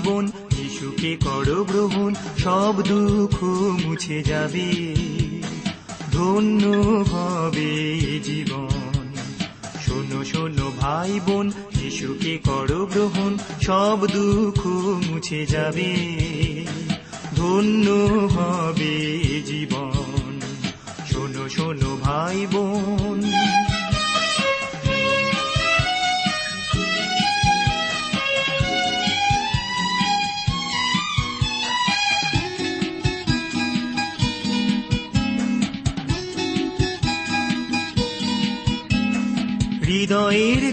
ভাই বোন যিশুকে করো গ্রহণ, সব দুঃখ মুছে যাবে। ধন্য হবে জীবন। শোনো শোনো ভাই বোন যিশুকে করো গ্রহণ, সব দুঃখ মুছে যাবে। ধন্য হবে জীবন। শোনো শোনো ভাই বোন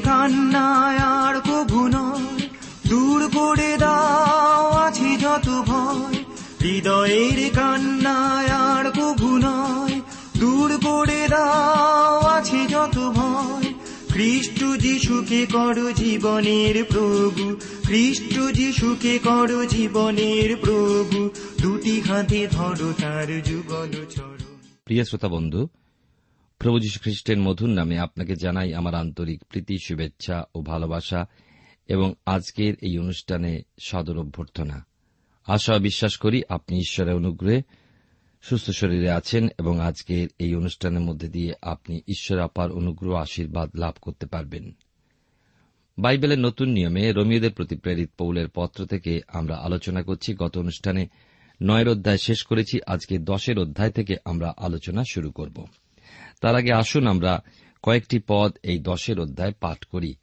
কান্নায় আর কভু দূর করে দাও আছে যত ভয়। হৃদয়ের কান্নায় আর কভু দূর করে দাও আছে যত ভয়। খ্রিস্ট যিশুকে করো জীবনের প্রভু, খ্রিস্ট যিশুকে করো জীবনের প্রভু। দুটি হাতে ধরো তার যুগল চরণ। প্রিয় শ্রোতা বন্ধু প্রভু যীশু খ্রিস্টের মধুর নামে আপনাকে জানাই আমার আন্তরিক প্রীতি, শুভেচ্ছা ও ভালোবাসা এবং আজকের এই অনুষ্ঠানে সদর অভ্যর্থনা। আশা বিশ্বাস করি আপনি ঈশ্বরের অনুগ্রহে সুস্থ শরীরে আছেন এবং আজকের এই অনুষ্ঠানের মধ্যে দিয়ে আপনি ঈশ্বর আপার অনুগ্রহ আশীর্বাদ লাভ করতে পারবেন। বাইবেলের নতুন নিয়মে রোমিওদের প্রতি প্রেরিত পৌলের পত্র থেকে আমরা আলোচনা করছি। গত অনুষ্ঠানে নয়ের অধ্যায় শেষ করেছি। আজকে দশের অধ্যায় থেকে আমরা আলোচনা শুরু করব। তার আগে আসুন আমরা কয়েকটি পদ এই দশের অধ্যায় পাঠ করি।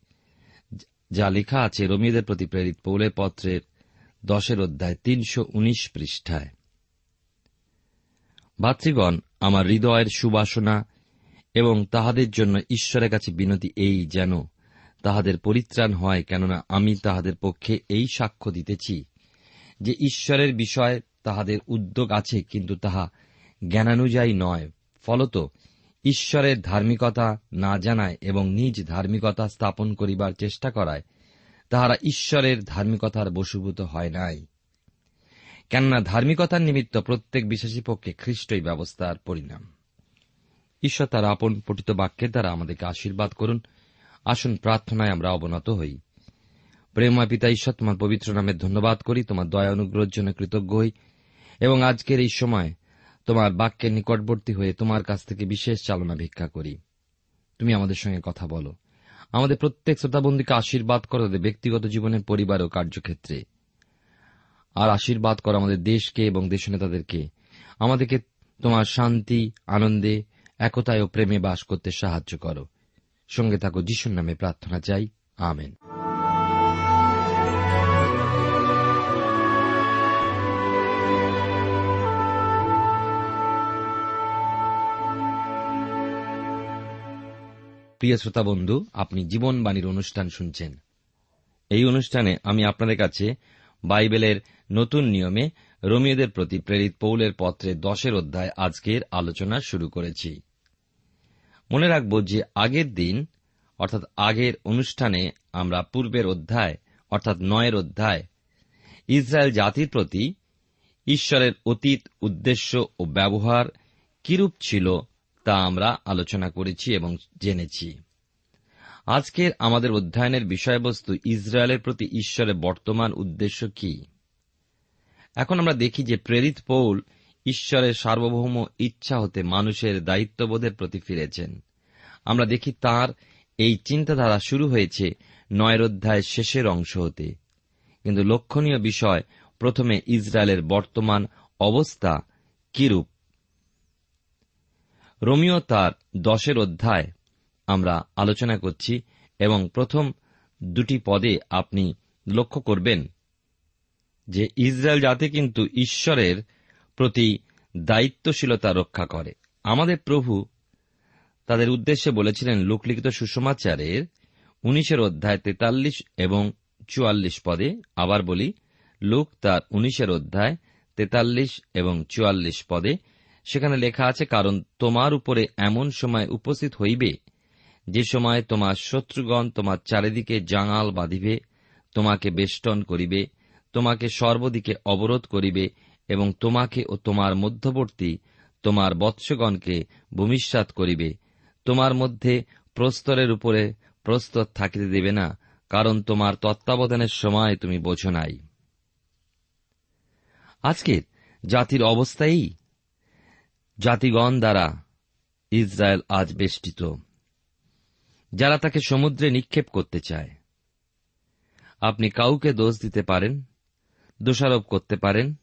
যা লেখা আছে রোমিওদের প্রতি প্রেরিত পৌলের পত্রের দশের অধ্যায় তিনশো উনিশ পৃষ্ঠায়। ভাতৃগণ, আমার হৃদয়ের সুবাসনা এবং তাহাদের জন্য ঈশ্বরের কাছে বিনতি এই যেন তাহাদের পরিত্রাণ হয়, কেননা আমি তাহাদের পক্ষে এই সাক্ষ্য দিতেছি যে ঈশ্বরের বিষয়ে তাহাদের উদ্যোগ আছে, কিন্তু তাহা জ্ঞানানুযায়ী নয়। ফলত ঈশ্বরের ধার্মিকতা না জানায় এবং নিজ ধার্মিকতা স্থাপন করিবার চেষ্টা করায়, তাহারা ঈশ্বরের ধার্মিকতার বশীভূত হয় নাই। কেননা ধার্মিকতার নিমিত্ত প্রত্যেক বিশ্বাসী পক্ষে খ্রিস্টই ব্যবস্থার পরিণাম। ঈশ্বর তার আপন পঠিত বাক্যের দ্বারা আমাদেরকে আশীর্বাদ করুন। আসুন প্রার্থনায় আমরা অবনত হই। প্রেমা পিতা, ঈশ্বর তোমার পবিত্র নামে ধন্যবাদ করি, তোমার দয়া অনুগ্রহের জন্য কৃতজ্ঞ হই এবং আজকের এই সময় তোমার বাক্যের নিকটবর্তী হয়ে তোমার কাছ থেকে বিশেষ চালনা ভিক্ষা করি। তুমি আমাদের সঙ্গে কথা বলো। আমাদের প্রত্যেক শ্রোতাবন্দীকে আশীর্বাদ করো তাদের ব্যক্তিগত জীবনের পরিবার ও কার্যক্ষেত্রে। আর আশীর্বাদ করো আমাদের দেশকে এবং দেশ নেতাদেরকে। আমাদেরকে তোমার শান্তি, আনন্দে, একতায় ও প্রেমে বাস করতে সাহায্য করো। সঙ্গে থাকো, যিশুর নামে প্রার্থনা চাই। আমেন। প্রিয় শ্রোতা বন্ধু, আপনি জীবনবাণীর অনুষ্ঠান শুনছেন। এই অনুষ্ঠানে আমি আপনাদের কাছে বাইবেলের নতুন নিয়মে রোমিওদের প্রতি প্রেরিত পৌলের পত্রে দশের অধ্যায় আজকের আলোচনা শুরু করেছি। মনে রাখব যে আগের দিন, অর্থাৎ আগের অনুষ্ঠানে আমরা পূর্বের অধ্যায়, অর্থাৎ নয়ের অধ্যায়, ইসরায়েল জাতির প্রতি ঈশ্বরের অতীত উদ্দেশ্য ও ব্যবহার কিরূপ ছিল তা আমরা আলোচনা করেছি এবং জেনেছি। আজকের আমাদের অধ্যয়নের বিষয়বস্তু ইসরায়েলের প্রতি ঈশ্বরের বর্তমান উদ্দেশ্য কি? এখন আমরা দেখি যে প্রেরিত পৌল ঈশ্বরের সার্বভৌম ইচ্ছা হতে মানুষের দায়িত্ববোধের প্রতি ফিরেছেন। আমরা দেখি তার এই চিন্তাধারা শুরু হয়েছে নয়ের অধ্যায়ের শেষের অংশ হতে। কিন্তু লক্ষণীয় বিষয়, প্রথমে ইসরায়েলের বর্তমান অবস্থা কিরূপ? রোমিও তার দশের অধ্যায় আমরা আলোচনা করছি এবং প্রথম দুটি পদে আপনি লক্ষ্য করবেন যে ইসরায়েল জাতি কিন্তু ঈশ্বরের প্রতি দায়িত্বশীলতা রক্ষা করে। আমাদের প্রভু তাদের উদ্দেশ্যে বলেছিলেন, লোকলিখিত সুষমাচারের উনিশের অধ্যায় তেতাল্লিশ এবং চুয়াল্লিশ পদে আবার বলি, লোক তার উনিশের অধ্যায় তেতাল্লিশ এবং চুয়াল্লিশ পদে সেখানে লেখা আছে, কারণ তোমার উপরে এমন সময় উপস্থিত হইবে, যে সময় তোমার শত্রুগণ তোমার চারিদিকে জাঙাল বাঁধিবে, তোমাকে বেষ্টন করিবে, তোমাকে সর্বদিকে অবরোধ করিবে, এবং তোমাকে ও তোমার মধ্যবর্তী, তোমার বৎসগণকে ভূমিষ্যাত করিবে। তোমার মধ্যে প্রস্তরের উপরে প্রস্তর থাকিতে দেবে না, কারণ তোমার তত্ত্বাবধানের সময় তুমি বোঝো নাই। আজকের জাতির অবস্থাই জাতিগণ দ্বারা ইসরায়েল আজ বেষ্টিত, যারা তাকে সমুদ্রে নিক্ষেপ করতে চায়। আপনি কাউকে দোষ দিতে পারেন, দোষারোপ করতে পারেন,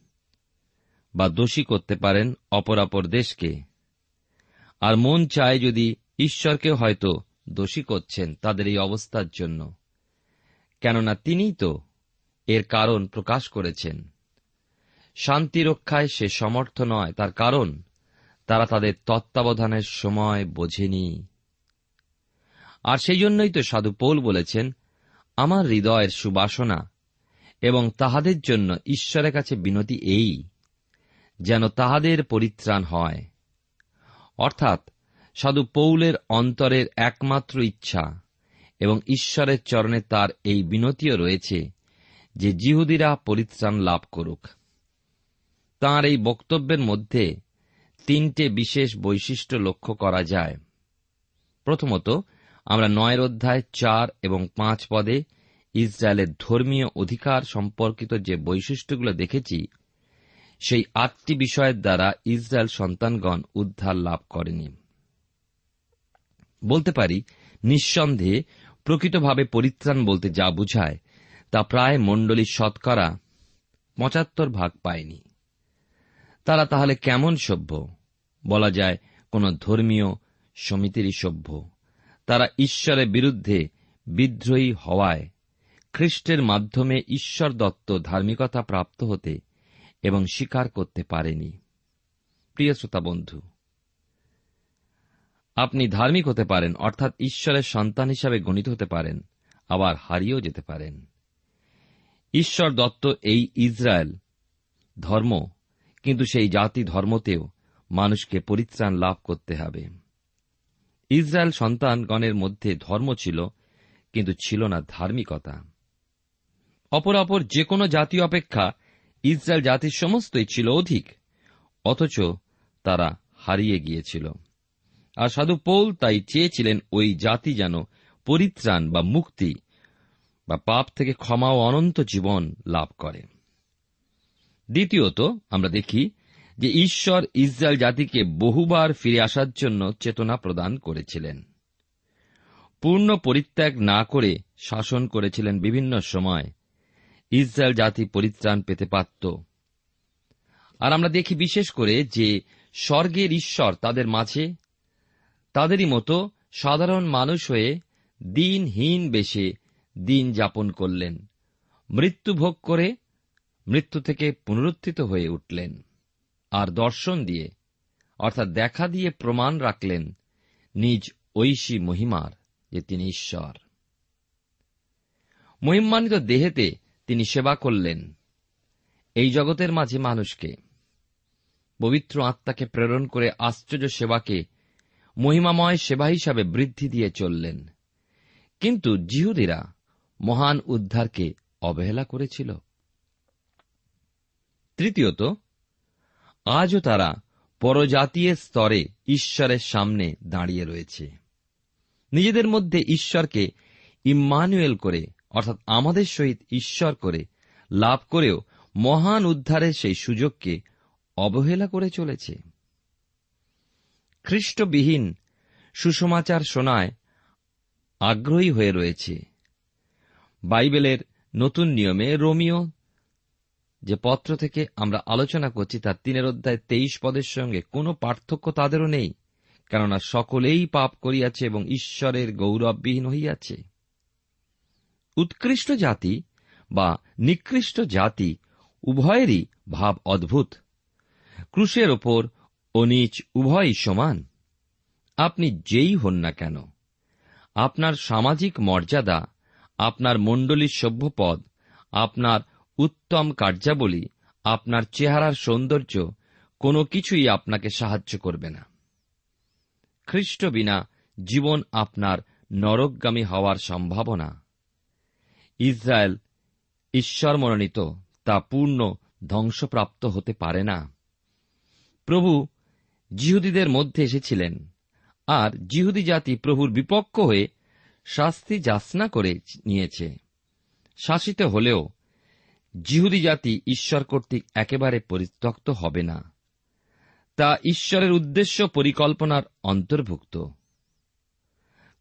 বা দোষী করতে পারেন অপরাপর দেশকে। আর মন চায় যদি ঈশ্বরকে হয়তো দোষী করছেন তাদের এই অবস্থার জন্য, কেননা তিনিই তো এর কারণ প্রকাশ করেছেন। শান্তি রক্ষায় সে সমর্থ নয়, তার কারণ তারা তাদের তত্ত্বাবধানের সময় বোঝেনি। আর সেই জন্যই তো সাধু পৌল বলেছেন, আমার হৃদয়ের সুবাসনা এবং তাহাদের জন্য ঈশ্বরের কাছে বিনতি এই, যেন তাহাদের পরিত্রাণ হয়। অর্থাৎ, সাধু পৌলের অন্তরের একমাত্র ইচ্ছা এবং ঈশ্বরের চরণে তার এই বিনতিও রয়েছে যে জিহুদিরা পরিত্রাণ লাভ করুক। তাঁর এই বক্তব্যের মধ্যে তিনটে বিশেষ বৈশিষ্ট্য লক্ষ্য করা যায়। প্রথমত, আমরা নয়ের অধ্যায় চার এবং পাঁচ পদে ইসরায়েলের ধর্মীয় অধিকার সম্পর্কিত যে বৈশিষ্ট্যগুলো দেখেছি, সেই আটটি বিষয়ের দ্বারা ইসরায়েল সন্তানগণ উদ্ধার লাভ করেনি। বলতে পারি, নিঃসন্দেহে প্রকৃতভাবে পরিত্রাণ বলতে যা বুঝায়, তা প্রায় মণ্ডলীর শতকরা পঁচাত্তর ভাগ পায়নি। তারা তাহলে কেমন সভ্য? বলা যায়, কোন ধর্মীয় সমিতিরই সভ্য। তারা ঈশ্বরের বিরুদ্ধে বিদ্রোহী হওয়ায়, খ্রিস্টের মাধ্যমে ঈশ্বর দত্ত ধার্মিকতা প্রাপ্ত হতে এবং স্বীকার করতে পারেনি। প্রিয় শ্রোতা বন্ধু, আপনি ধার্মিক হতে পারেন, অর্থাৎ ঈশ্বরের সন্তান হিসাবে গণিত হতে পারেন, আবার হারিয়েও যেতে পারেন। ঈশ্বর দত্ত এই ইসরায়েল ধর্ম কিন্তু সেই জাতি ধর্মতেও মানুষকে পরিত্রাণ লাভ করতে হবে। ইসরায়েল সন্তানগণের মধ্যে ধর্ম ছিল, কিন্তু ছিল না ধার্মিকতা। অপরাপর যে কোনো জাতি অপেক্ষা ইসরায়েল জাতির সমস্তই ছিল অধিক, অথচ তারা হারিয়ে গিয়েছিল। আর সাধু পৌল তাই চেয়েছিলেন ওই জাতি যেন পরিত্রাণ বা মুক্তি বা পাপ থেকে ক্ষমা ও অনন্ত জীবন লাভ করে। দ্বিতীয়ত, আমরা দেখি যে ঈশ্বর ইসরায়েল জাতিকে বহুবার ফিরে আসার জন্য চেতনা প্রদান করেছিলেন। পূর্ণ পরিত্যাগ না করে শাসন করেছিলেন বিভিন্ন সময়। ইসরায়েল জাতি পরিত্রাণ পেতে পারত। আর আমরা দেখি বিশেষ করে যে স্বর্গের ঈশ্বর তাদের মাঝে, তাদেরই মতো সাধারণ মানুষ হয়ে দিনহীন বেশে দিন যাপন করলেন। মৃত্যু ভোগ করে মৃত্যু থেকে পুনরুত্থিত হয়ে উঠলেন আর দর্শন দিয়ে, অর্থাৎ দেখা দিয়ে প্রমাণ রাখলেন নিজ ঐশী মহিমার যে তিনি ঈশ্বর। মহিমান্বিত দেহেতে তিনি সেবা করলেন এই জগতের মাঝে মানুষকে। পবিত্র আত্মাকে প্রেরণ করে আশ্চর্য সেবাকে মহিমাময় সেবা হিসাবে বৃদ্ধি দিয়ে চললেন। কিন্তু জিহুদিরা মহান উদ্ধারকে অবহেলা করেছিল। তৃতীয়ত, আজও তারা পরজাতীয় স্তরে ঈশ্বরের সামনে দাঁড়িয়ে রয়েছে। নিজেদের মধ্যে ঈশ্বরকে ইম্মানুয়েল করে, অর্থাৎ আমাদের সহিত ঈশ্বর করে, লাভ করেও মহান উদ্ধারের সেই সুযোগকে অবহেলা করে চলেছে। খ্রিস্টবিহীন সুসমাচার শোনায় আগ্রহী হয়ে রয়েছে। বাইবেলের নতুন নিয়মে রোমিও যে পত্র থেকে আমরা আলোচনা করছি তার তিনের অধ্যায় তেইশ পদের সঙ্গে কোনো পার্থক্য তাদেরও নেই, কেননা সকলেই পাপ করিয়াছে এবং ঈশ্বরের গৌরববিহীন হইয়াছে। উৎকৃষ্ট জাতি বা নিকৃষ্ট জাতি উভয়েরই ভাব অদ্ভুত। ক্রুশের ওপর ও নিচ উভয়ই সমান। আপনি যেই হন না কেন, আপনার সামাজিক মর্যাদা, আপনার মণ্ডলীর সভ্যপদ, আপনার উত্তম কার্যাবলী, আপনার চেহারার সৌন্দর্য কোনো কিছুই আপনাকে সাহায্য করবে না। খ্রিস্ট বিনা জীবন আপনার নরকগামী হওয়ার সম্ভাবনা। ইসরায়েল ঈশ্বর মনোনীত তা পূর্ণ ধ্বংসপ্রাপ্ত হতে পারে না। প্রভু জিহুদীদের মধ্যে এসেছিলেন আর জিহুদি জাতি প্রভুর বিপক্ষ হয়ে শাস্তি যাচনা করে নিয়েছে। শাসিত হলেও জিহুদি জাতি ঈশ্বর কর্তৃক একেবারে পরিত্যক্ত হবে না। তা ঈশ্বরের উদ্দেশ্য পরিকল্পনার অন্তর্ভুক্ত।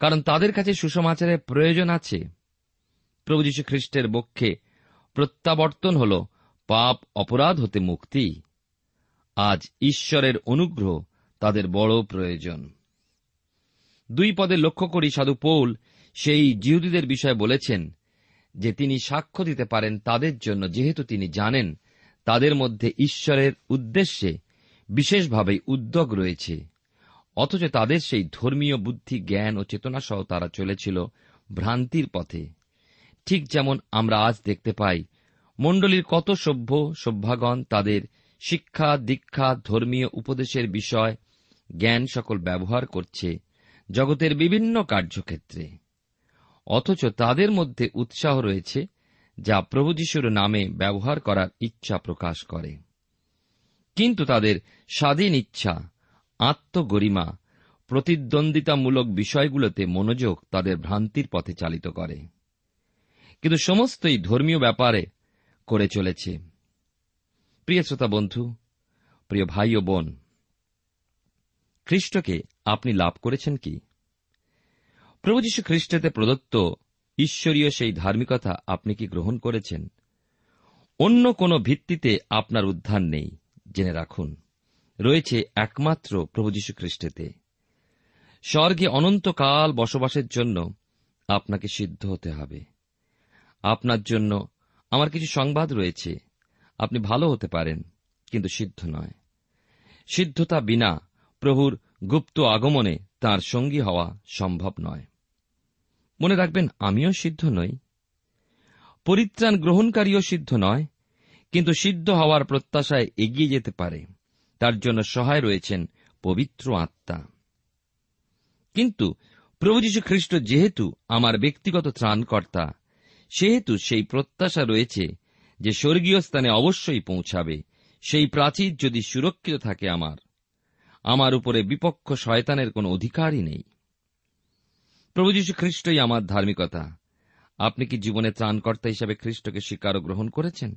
কারণ তাদের কাছে সুসমাচারের প্রয়োজন আছে। প্রভু যীশু খ্রিস্টের পক্ষে প্রত্যাবর্তন হল পাপ অপরাধ হতে মুক্তি। আজ ঈশ্বরের অনুগ্রহ তাদের বড় প্রয়োজন। দুই পদে লক্ষ্য করি সাধু পৌল সেই জিহুদীদের বিষয়ে বলেছেন যে তিনি সাক্ষ্য দিতে পারেন তাদের জন্য, যেহেতু তিনি জানেন তাদের মধ্যে ঈশ্বরের উদ্দেশ্যে বিশেষভাবে উদ্যোগ রয়েছে। অথচ তাদের সেই ধর্মীয় বুদ্ধি, জ্ঞান ও চেতনা সহ তারা চলেছিল ভ্রান্তির পথে। ঠিক যেমন আমরা আজ দেখতে পাই, মণ্ডলীর কত সভ্য সভ্যাগণ তাদের শিক্ষা, দীক্ষা, ধর্মীয় উপদেশের বিষয়, জ্ঞান সকল ব্যবহার করছে জগতের বিভিন্ন কার্যক্ষেত্রে। অথচ তাদের মধ্যে উৎসাহ রয়েছে, যা প্রভু যিশুর নামে ব্যবহার করার ইচ্ছা প্রকাশ করে। কিন্তু তাদের স্বাধীন ইচ্ছা, আত্মগরিমা, প্রতিদ্বন্দ্বিতামূলক বিষয়গুলোতে মনোযোগ তাদের ভ্রান্তির পথে চালিত করে। কিন্তু সমস্তই ধর্মীয় ব্যাপারে করে চলেছে। প্রিয় শ্রোতা বন্ধু, প্রিয় ভাই ও বোন, খ্রিস্টকে আপনি লাভ করেছেন কি? প্রভু যীশু খ্রিস্টেতে প্রদত্ত ঈশ্বরীয় সেই ধার্মিকতা আপনি কি গ্রহণ করেছেন? অন্য কোন ভিত্তিতে আপনার উদ্ধার নেই। জেনে রাখুন, রয়েছে একমাত্র প্রভু যীশু খ্রিস্টেতে। স্বর্গে অনন্তকাল বসবাসের জন্য আপনাকে সিদ্ধ হতে হবে। আপনার জন্য আমার কিছু সংবাদ রয়েছে। আপনি ভালো হতে পারেন, কিন্তু সিদ্ধ নয়। সিদ্ধতা বিনা প্রভুর গুপ্ত আগমনে তার সঙ্গী হওয়া সম্ভব নয়। মনে রাখবেন, আমিও সিদ্ধ নই। পরিত্রাণ গ্রহণকারীও সিদ্ধ নয়, কিন্তু সিদ্ধ হওয়ার প্রত্যাশায় এগিয়ে যেতে পারে। তার জন্য সহায় রয়েছেন পবিত্র আত্মা। কিন্তু প্রভু যীশু খ্রিস্ট যেহেতু আমার ব্যক্তিগত ত্রাণকর্তা, সেহেতু সেই প্রত্যাশা রয়েছে যে স্বর্গীয় স্থানে অবশ্যই পৌঁছাবে। সেই প্রাচীর যদি সুরক্ষিত থাকে আমার আমার উপরে বিপক্ষ শয়তানের কোনো অধিকারই নেই। প্রভু যীশু খ্রিস্টই আমার ধার্মিকতা। আপনি কি জীবনে ত্রাণকর্তা হিসাবে খ্রিস্টকে স্বীকার গ্রহণ করেছেন?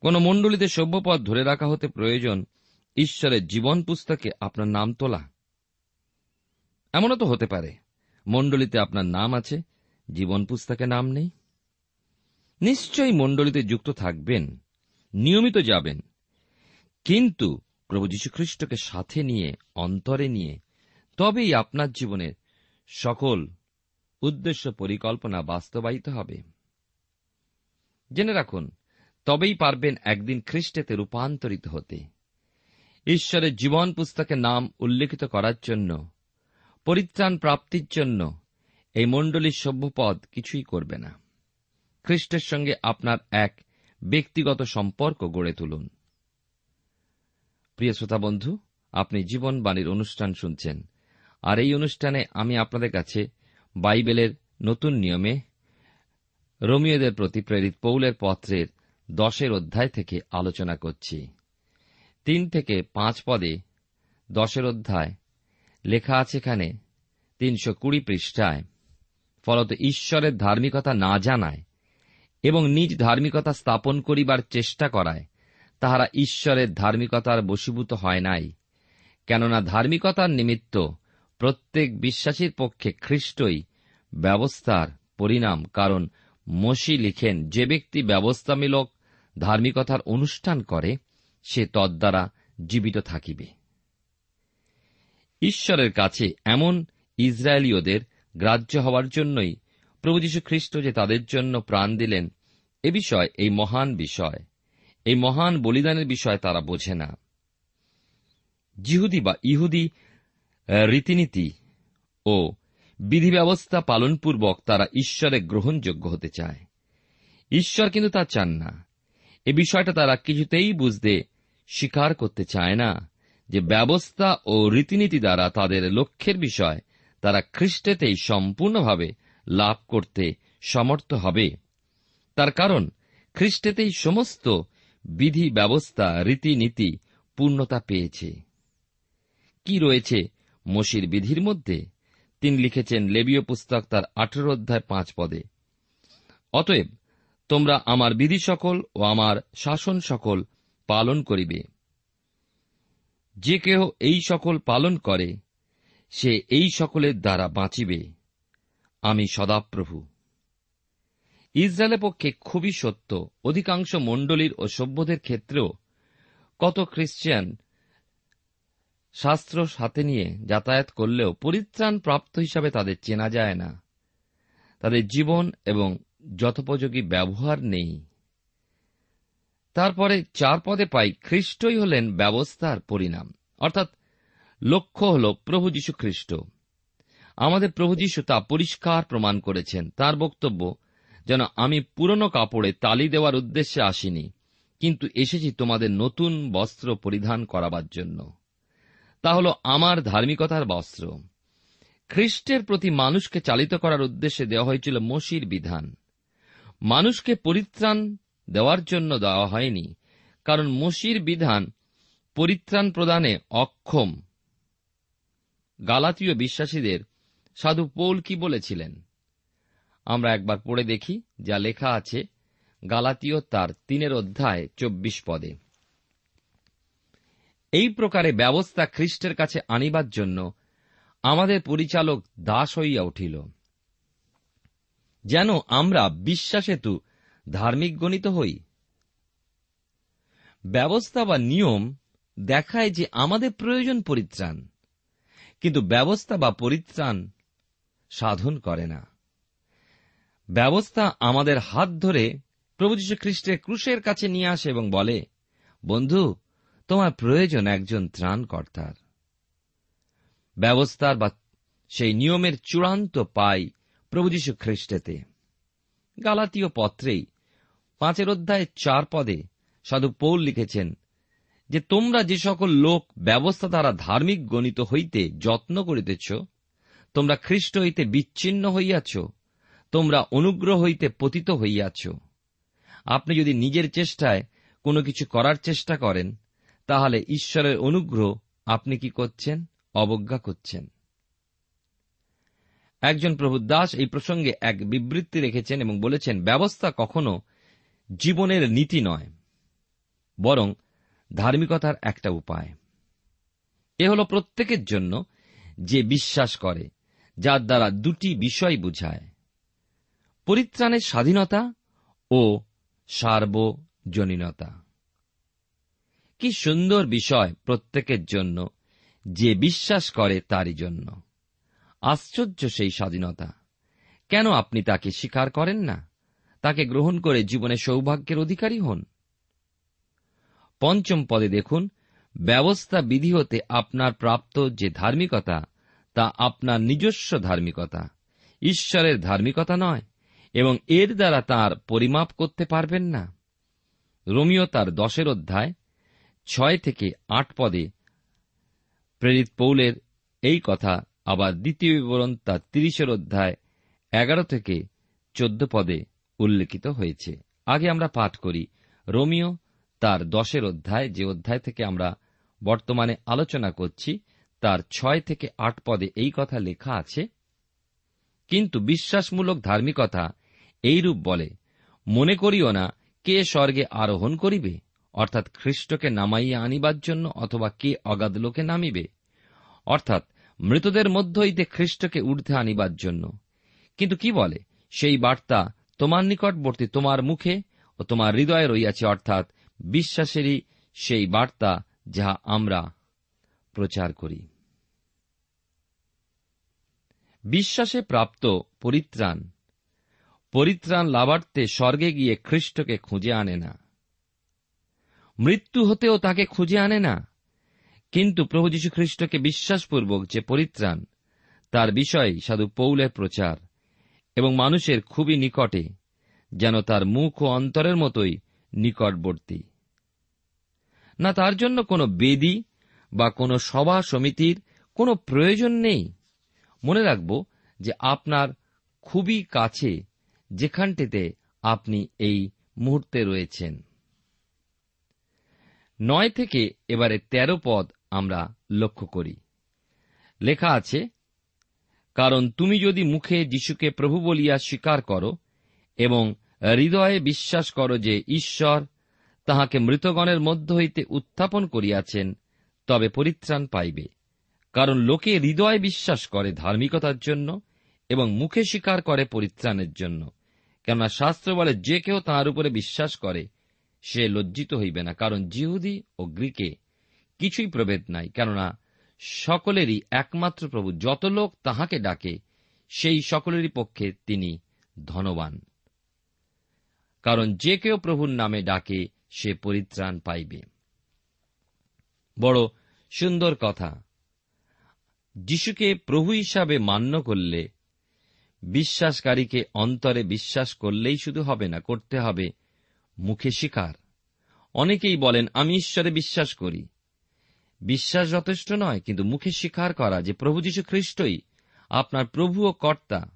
কোন মণ্ডলীতে সভ্যপদ ধরে রাখা হতে প্রয়োজন ঈশ্বরের জীবন পুস্তকে আপনার নাম তোলা। এমনও তো হতে পারে, মণ্ডলীতে আপনার নাম আছে, জীবন পুস্তকে নাম নেই। নিশ্চয়ই মণ্ডলীতে যুক্ত থাকবেন, নিয়মিত যাবেন, কিন্তু প্রভু যীশুখ্রিস্টকে সাথে নিয়ে, অন্তরে নিয়ে তবেই আপনার জীবনের সকল উদ্দেশ্য পরিকল্পনা বাস্তবায়িত হবে। জেনে রাখুন, তবেই পারবেন একদিন খ্রিস্টেতে রূপান্তরিত হতে। ঈশ্বরের জীবন পুস্তকে নাম উল্লেখিত করার জন্য, পরিত্রাণ প্রাপ্তির জন্য এই মণ্ডলীর সভ্যপদ কিছুই করবে না। খ্রিস্টের সঙ্গে আপনার এক ব্যক্তিগত সম্পর্ক গড়ে তুলুন। প্রিয় শ্রোতা বন্ধু, আপনি জীবনবাণীর অনুষ্ঠান শুনছেন আর এই অনুষ্ঠানে আমি আপনাদের কাছে বাইবেলের নতুন নিয়মে রোমিওদের প্রতি প্রেরিত পৌলের পত্রের দশের অধ্যায় থেকে আলোচনা করছি। তিন থেকে পাঁচ পদে দশের অধ্যায় লেখা আছে এখানে তিনশো কুড়ি পৃষ্ঠায়, ফলত ঈশ্বরের ধার্মিকতা না জানায় এবং নিজ ধার্মিকতা স্থাপন করিবার চেষ্টা করায়, তাহারা ঈশ্বরের ধার্মিকতার বশীভূত হয় নাই। কেননা ধার্মিকতার নিমিত্ত প্রত্যেক বিশ্বাসীর পক্ষে খ্রিস্টই ব্যবস্থার পরিণাম, কারণ মসি লিখেন, যে ব্যক্তি ব্যবস্থামূলক ধার্মিকতার অনুষ্ঠান করে, সে তদ্বারা জীবিত থাকিবে। ঈশ্বরের কাছে এমন ইসরায়েলীয়দের গ্রাহ্য হওয়ার জন্যই প্রভু খ্রিস্ট যে তাদের জন্য প্রাণ দিলেন, এ বিষয় এই মহান বিষয়। এই মহান বলিদানের বিষয় তারা বোঝে না। জিহুদি বা ইহুদি রীতিনীতি ও বিধি ব্যবস্থা পালনপূর্বক তারা ঈশ্বরে গ্রহণযোগ্য হতে চায়। ঈশ্বর কিন্তু তা চান না। এ বিষয়টা তারা কিছুতেই বুঝতে স্বীকার করতে চায় না যে ব্যবস্থা ও রীতিনীতি দ্বারা তাদের লক্ষ্যের বিষয় তারা খ্রিস্টেতেই সম্পূর্ণভাবে লাভ করতে সমর্থ হবে। তার কারণ, খ্রিস্টেতেই সমস্ত বিধি ব্যবস্থা রীতিনীতি পূর্ণতা পেয়েছে। কি রয়েছে মসির বিধির মধ্যে তিনি লিখেছেন লেবীয় পুস্তক তার আঠেরো অধ্যায় পাঁচ পদে। অতএব তোমরা আমার বিধি সকল ও আমার শাসন সকল পালন করিবে। যে কেহ এই সকল পালন করে, সে এই সকলের দ্বারা বাঁচিবে। আমি সদাপ্রভু। ইসরায়েলের পক্ষে খুবই সত্য। অধিকাংশ মণ্ডলীর ও সভ্যদের ক্ষেত্রেও কত খ্রিস্টিয়ান শাস্ত্র সাথে নিয়ে যাতায়াত করলেও পরিত্রাণ প্রাপ্ত হিসাবে তাদের চেনা যায় না। তাদের জীবন এবং যথোপযোগী ব্যবহার নেই। তারপরে চার পদে পাই খ্রিস্টই হলেন ব্যবস্থার পরিণাম। অর্থাৎ লক্ষ্য হল প্রভু যীশু খ্রিস্ট আমাদের প্রভু যীশু তা পরিষ্কার প্রমাণ করেছেন। তার বক্তব্য, যেন আমি পুরনো কাপড়ে তালি দেওয়ার উদ্দেশ্যে আসিনি, কিন্তু এসেছি তোমাদের নতুন বস্ত্র পরিধান করাবার জন্য। তা হল আমার ধার্মিকতার বস্ত্র। খ্রিস্টের প্রতি মানুষকে চালিত করার উদ্দেশ্যে দেওয়া হয়েছিল মসির বিধান। মানুষকে পরিত্রাণ দেওয়ার জন্য দেওয়া হয়নি, কারণ মসির বিধান পরিত্রাণ প্রদানে অক্ষম। গালাতীয় বিশ্বাসীদের সাধু পৌল কি বলেছিলেন? আমরা একবার পড়ে দেখি, যা লেখা আছে গালাতীয় তার তিনের অধ্যায় চব্বিশ পদে। এই প্রকারে ব্যবস্থা খ্রিস্টের কাছে আনিবার জন্য আমাদের পরিচালক দাস হইয়া উঠিল। যেন আমরা বিশ্বাসেতু ধার্মিক গণিত হই। ব্যবস্থা বা নিয়ম দেখায় যে আমাদের প্রয়োজন পরিত্রাণ, কিন্তু ব্যবস্থা বা পরিত্রাণ সাধন করে না। ব্যবস্থা আমাদের হাত ধরে প্রভু যীশু খ্রিস্টের ক্রুশের কাছে নিয়ে আসে এবং বলে, বন্ধু তোমার প্রয়োজন একজন ত্রাণকর্তার। ব্যবস্থার বা সেই নিয়মের চূড়ান্ত পাই প্রভু যীশু খ্রিস্টেতে। গালাতীয় পত্রেই পাঁচের অধ্যায় চার পদে সাধু পৌল লিখেছেন যে, তোমরা যে সকল লোক ব্যবস্থা দ্বারা ধার্মিক গণিত হইতে যত্ন করিতেছ, তোমরা খ্রিস্ট হইতে বিচ্ছিন্ন হইয়াছ, তোমরা অনুগ্রহ হইতে পতিত হইয়াছ। আপনি যদি নিজের চেষ্টায় কোনো কিছু করার চেষ্টা করেন তাহলে ঈশ্বরের অনুগ্রহ আপনি কি করছেন? অবজ্ঞা করছেন। একজন প্রভু দাস এই প্রসঙ্গে এক বিবৃতি রেখেছেন এবং বলেছেন, ব্যবস্থা কখনো জীবনের নীতি নয়, বরং ধার্মিকতার একটা উপায়। এ হল প্রত্যেকের জন্য যে বিশ্বাস করে, যার দ্বারা দুটি বিষয় বুঝায়, পরিত্রাণের স্বাধীনতা ও সার্বজনীনতা। কি সুন্দর বিষয় প্রত্যেকের জন্য, যে বিশ্বাস করে তারই জন্য। আশ্চর্য সেই স্বাধীনতা। কেন আপনি তাকে স্বীকার করেন না? তাকে গ্রহণ করে জীবনে সৌভাগ্যের অধিকারী হন। পঞ্চম পদে দেখুন, ব্যবস্থা বিধি হতে আপনার প্রাপ্ত যে ধার্মিকতা, তা আপনার নিজস্ব ধার্মিকতা, ঈশ্বরের ধার্মিকতা নয়, এবং এর দ্বারা তার পরিমাপ করতে পারবেন না। রোমিও তার দশের অধ্যায় ছয় থেকে আট পদে। প্রেরিত পৌলের এই কথা আবার দ্বিতীয় বিবরণ তার তিরিশের অধ্যায় এগারো থেকে চোদ্দ পদে উল্লেখিত হয়েছে। আগে আমরা পাঠ করি। রোমিও তার দশের অধ্যায়, যে অধ্যায় থেকে আমরা বর্তমানে আলোচনা করছি, তার ছয় থেকে আট পদে এই কথা লেখা আছে, কিন্তু বিশ্বাসমূলক ধার্মিকতা এইরূপ বলে, মনে করিও না কে স্বর্গে আরোহণ করিবে? অর্থাৎ খ্রিস্টকে নামাইয়া আনিবার জন্য অথবা কে অগাধ লোকে নামিবে? অর্থাৎ মৃতদের মধ্য হইতে খ্রিস্টকে ঊর্ধ্বে আনিবার জন্য। কিন্তু কি বলে? সেই বার্তা তোমার নিকটবর্তী তোমার মুখে ও তোমার হৃদয়ে রইয়াছে, অর্থাৎ বিশ্বাসেরই সেই বার্তা যাহা আমরা প্রচার করি। বিশ্বাসে প্রাপ্ত পরিত্রাণ। পরিত্রাণ লাভার্থে স্বর্গে গিয়ে খ্রিস্টকে খুঁজে আনে না। মৃত্যু হতেও তাকে খুঁজে আনে না। কিন্তু প্রভু যীশু খ্রিস্টকে বিশ্বাসপূর্বক যে পরিত্রাণ, তার বিষয়ে সাধু পৌলের প্রচার এবং মানুষের খুবই নিকটে, যেন তার মুখ ও অন্তরের মতোই নিকটবর্তী। না তার জন্য কোনো বেদি বা কোনো সভা সমিতির কোনো প্রয়োজন নেই। মনে রাখব যে আপনার খুবই কাছে যেখানটিতে আপনি এই মুহূর্তে রয়েছেন। নয় থেকে এবারে তেরো পদ আমরা লক্ষ্য করি। লেখা আছে, কারণ তুমি যদি মুখে যিশুকে প্রভু বলিয়া স্বীকার করো এবং হৃদয়ে বিশ্বাস করো যে ঈশ্বর তাহাকে মৃতগণের মধ্য হইতে উত্থাপন করিয়াছেন, তবে পরিত্রাণ পাইবে। কারণ লোকে হৃদয়ে বিশ্বাস করে ধার্মিকতার জন্য এবং মুখে স্বীকার করে পরিত্রাণের জন্য। কেননা শাস্ত্র বলে যে কেউ তাঁর উপরে বিশ্বাস করে সে লজ্জিত হইবে না, কারণ জিহুদি ও গ্রীকে কিছুই প্রভেদ নাই, কেননা সকলেরই একমাত্র প্রভু, যত লোক তাহাকে ডাকে, সেই সকলেরই পক্ষে তিনি ধনবান। কারণ যে কেউ প্রভুর নামে ডাকে, সে পরিত্রাণ পাইবে। বড় সুন্দর কথা। যিশুকে প্রভু হিসাবে মান্য করলে, বিশ্বাসকারীকে অন্তরে বিশ্বাস করলেই শুধু হবে না, করতে হবে মুখে স্বীকার অনেকেই বলেন, আমি ঈশ্বরে বিশ্বাস করি। বিশ্বাস যথেষ্ট নয়, কিন্তু মুখে স্বীকার করা যে প্রভু যীশু খ্রিস্টই আপনার প্রভু ও কর্তা।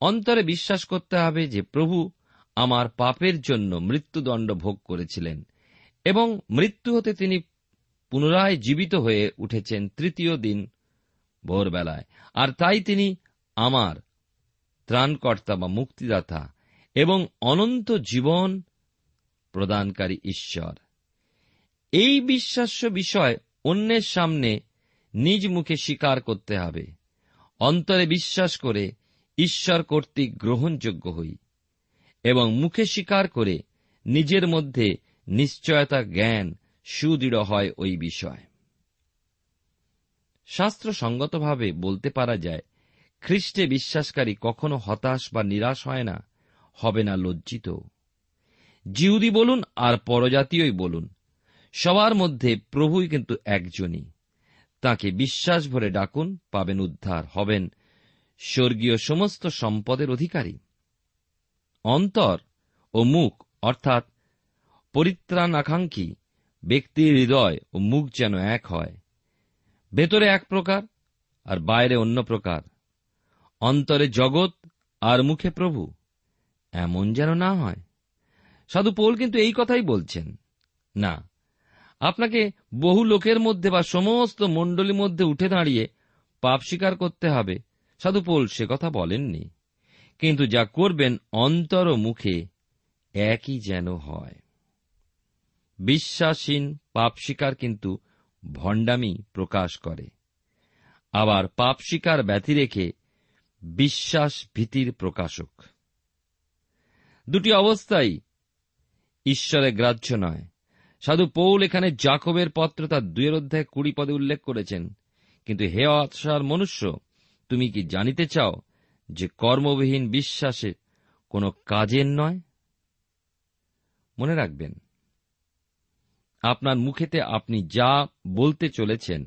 অন্তরে বিশ্বাস করতে হবে যে প্রভু আমার পাপের জন্য মৃত্যুদণ্ড ভোগ করেছিলেন এবং মৃত্যু হতে তিনি পুনরায় জীবিত হয়ে উঠেছেন তৃতীয় দিন ভোরবেলায়। আর তাই তিনি আমার ত্রাণকর্তা বা মুক্তিদাতা এবং অনন্ত জীবন প্রদানকারী ঈশ্বর। এই বিশ্বাস্য বিষয় অন্যের সামনে নিজ মুখে স্বীকার করতে হবে। অন্তরে বিশ্বাস করে ঈশ্বর কর্তৃক গ্রহণযোগ্য হই এবং মুখে স্বীকার করে নিজের মধ্যে নিশ্চয়তা, জ্ঞান সুদৃঢ় হয় ওই বিষয়। শাস্ত্রসঙ্গতভাবে বলতে পারা যায়, খ্রিস্টে বিশ্বাসকারী কখনো হতাশ বা নিরাশ হয় না, হবে না লজ্জিত। জিহুদি বলুন আর পরজাতীয়ই বলুন। সবার মধ্যে প্রভুই কিন্তু একজনই। তাকে বিশ্বাস ভরে ডাকুন, পাবেন উদ্ধার, হবেন স্বর্গীয় সমস্ত সম্পদের অধিকারী। অন্তর ও মুখ, অর্থাৎ পরিত্রাণ আকাঙ্ক্ষী ব্যক্তির হৃদয় ও মুখ যেন এক হয়। ভেতরে এক প্রকার আর বাইরে অন্য প্রকার। অন্তরে জগৎ আর মুখে প্রভু, এমন যেন না হয়। সাধু পৌল কিন্তু এই কথাই বলছেন। না, আপনাকে বহু লোকের মধ্যে বা সমস্ত মণ্ডলীর মধ্যে উঠে দাঁড়িয়ে পাপ স্বীকার করতে হবে। সাধু পৌল সে কথা বলেননি। কিন্তু যা করবেন অন্তর মুখে একই যেন হয়। বিশ্বাসহীন পাপ স্বীকার কিন্তু ভণ্ডামি প্রকাশ করে। আবার পাপ স্বীকার ব্যতি রেখে বিশ্বাস ভীতির প্রকাশক। দুটি অবস্থাই ঈশ্বরে গ্রাহ্য নয়। সাধু পৌল এখানে জাকবের পত্র তার দুয়ের অধ্যায় কুড়ি পদে উল্লেখ করেছেন। কিন্তু হে আশার মনুষ্য, তুমি কি জানিতে চাও যে কর্মবিহীন বিশ্বাসে কোনো কাজের নয়? মনে রাখবেন, আপনার মুখেতে আপনি যা বলতে চলেছেন,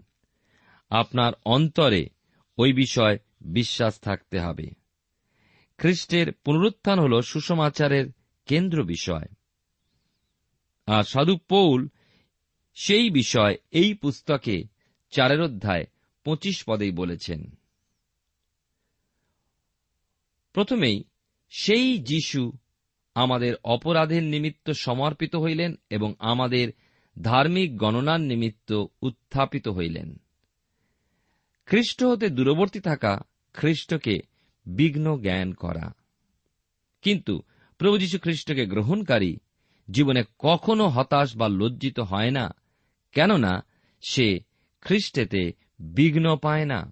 আপনার অন্তরে ওই বিষয় বিশ্বাস থাকতে হবে। খ্রিস্টের পুনরুত্থান হল সুষমাচারের কেন্দ্র বিষয়। আর সাধু পৌল সেই বিষয় এই পুস্তকে চারের অধ্যায় পঁচিশ পদেই বলেছেন। প্রথমেই, সেই যিশু আমাদের অপরাধের নিমিত্ত সমর্পিত হইলেন এবং আমাদের ধার্মিক গণনার নিমিত্ত উত্থাপিত হইলেন। খ্রিস্ট হতে দূরবর্তী থাকা খ্রিস্টকে বিঘ্ন জ্ঞান করা। কিন্তু প্রভু যীশু খ্রিস্টকে গ্রহণকারী জীবনে কখনো হতাশ বা লজ্জিত হয় না, কেননা সে খ্রিস্টেতে বিঘ্ন পায় না।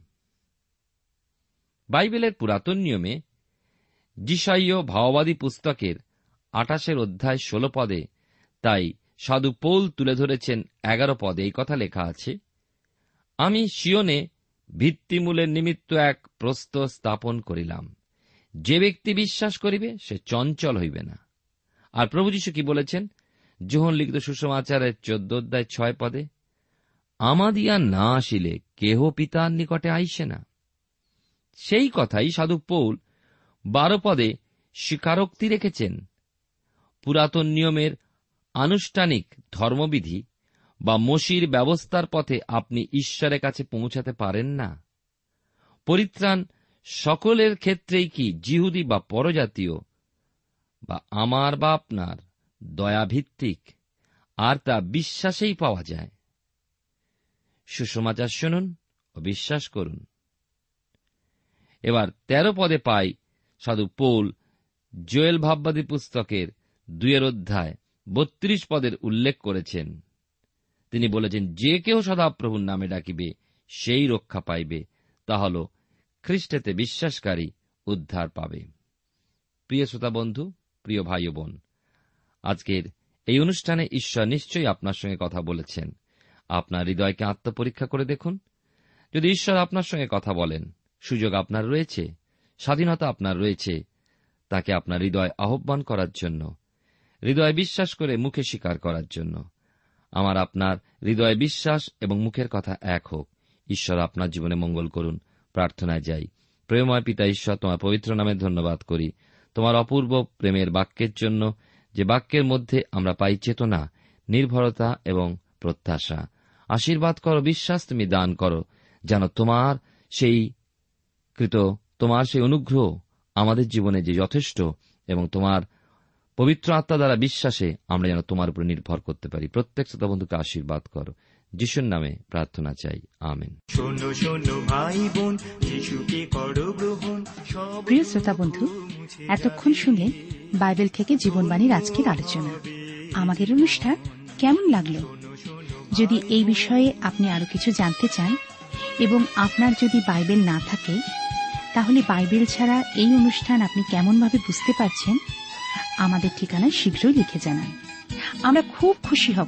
বাইবেলের পুরাতন নিয়মে জিসাইয় ভাওবাদী পুস্তকের আঠাশের অধ্যায় ষোল পদে তাই সাধু পৌল তুলে ধরেছেন এগারো পদে। এই কথা লেখা আছে, আমি শিওনে ভিত্তিমূলের নিমিত্ত এক প্রস্ত স্থাপন করিলাম। যে ব্যক্তি বিশ্বাস করিবে, সে চঞ্চল হইবে না। আর প্রভু যীশু কি বলেছেন? যোহন লিখিত সুষমাচারের চোদ্দ অধ্যায় ছয় পদে, আমাদিয়া না আসিলে কেহ পিতার নিকটে আইসে না? সেই কথাই সাধু পৌল বারো পদে স্বীকারোক্তি রেখেছেন। পুরাতন নিয়মের আনুষ্ঠানিক ধর্মবিধি বা মসির ব্যবস্থার পথে আপনি ঈশ্বরের কাছে পৌঁছাতে পারেন না। পরিত্রাণ সকলের ক্ষেত্রেই কি জিহুদি বা পরজাতীয় বা আমার বা আপনার দয়াভিত্তিক, আর তা বিশ্বাসেই পাওয়া যায়। সুসমাচার শুনুন ও বিশ্বাস করুন। এবার তেরো পদে পাই সাধু পৌল, জোয়েল ভাববাদী পুস্তকের দুয়ের অধ্যায় বত্রিশ পদের উল্লেখ করেছেন। তিনি বলেছেন, যে কেউ সদাপ্রভুর নামে ডাকিবে, সেই রক্ষা পাইবে। তা হল, খ্রিস্টেতে বিশ্বাসকারী উদ্ধার পাবে। প্রিয় শ্রোতা বন্ধু প্রিয় ভাই বোন, আজকের এই অনুষ্ঠানে ঈশ্বর নিশ্চয়ই আপনার সঙ্গে কথা বলেছেন। আপনার হৃদয়কে আত্মপরীক্ষা করে দেখুন। যদি ঈশ্বর আপনার সঙ্গে কথা বলেন, সুযোগ আপনার রয়েছে, স্বাধীনতা আপনার রয়েছে, তাকে আপনার হৃদয় আহ্বান করার জন্য, হৃদয় বিশ্বাস করে মুখে স্বীকার করার জন্য। আমার আপনার হৃদয় বিশ্বাস এবং মুখের কথা এক হোক। ঈশ্বর আপনার জীবনে মঙ্গল করুন। প্রার্থনায় যাই। প্রেমময় পিতা, ঈশ্বর তোমার পবিত্র নামে ধন্যবাদ করি। তোমার অপূর্ব প্রেমের বাক্যের জন্য যে বাক্যের মধ্যে আমরা পাই চেতনা, নির্ভরতা এবং প্রত্যাশা। আশীর্বাদ করো, বিশ্বাস তুমি দান করো, যেন তোমার সেই কৃত, তোমার সেই অনুগ্রহ আমাদের জীবনে যে যথেষ্ট এবং তোমার পবিত্র আত্মা দ্বারা বিশ্বাসে আমরা যেন তোমার উপর নির্ভর করতে পারি। প্রত্যেক শ্রোতা বন্ধুকে আশীর্বাদ করো। যিশুর নামে প্রার্থনা চাই। আমেন। শোনো শোনো ভাই বোন যিশুকে করো গ্রহণ সব প্রিয় শ্রোতা বন্ধু এতক্ষণ শুনলেন বাইবেল থেকে জীবনবাণীর আজকের আলোচনা। আমাদের অনুষ্ঠান কেমন লাগল? যদি এই বিষয়ে আপনি আরও কিছু জানতে চান এবং আপনার যদি বাইবেল না থাকে তাহলে বাইবেল ছাড়া এই অনুষ্ঠান আপনি কেমনভাবে বুঝতে পারছেন আমাদের ঠিকানায় শীঘ্রই লিখে জানান। আমরা খুব খুশি হব।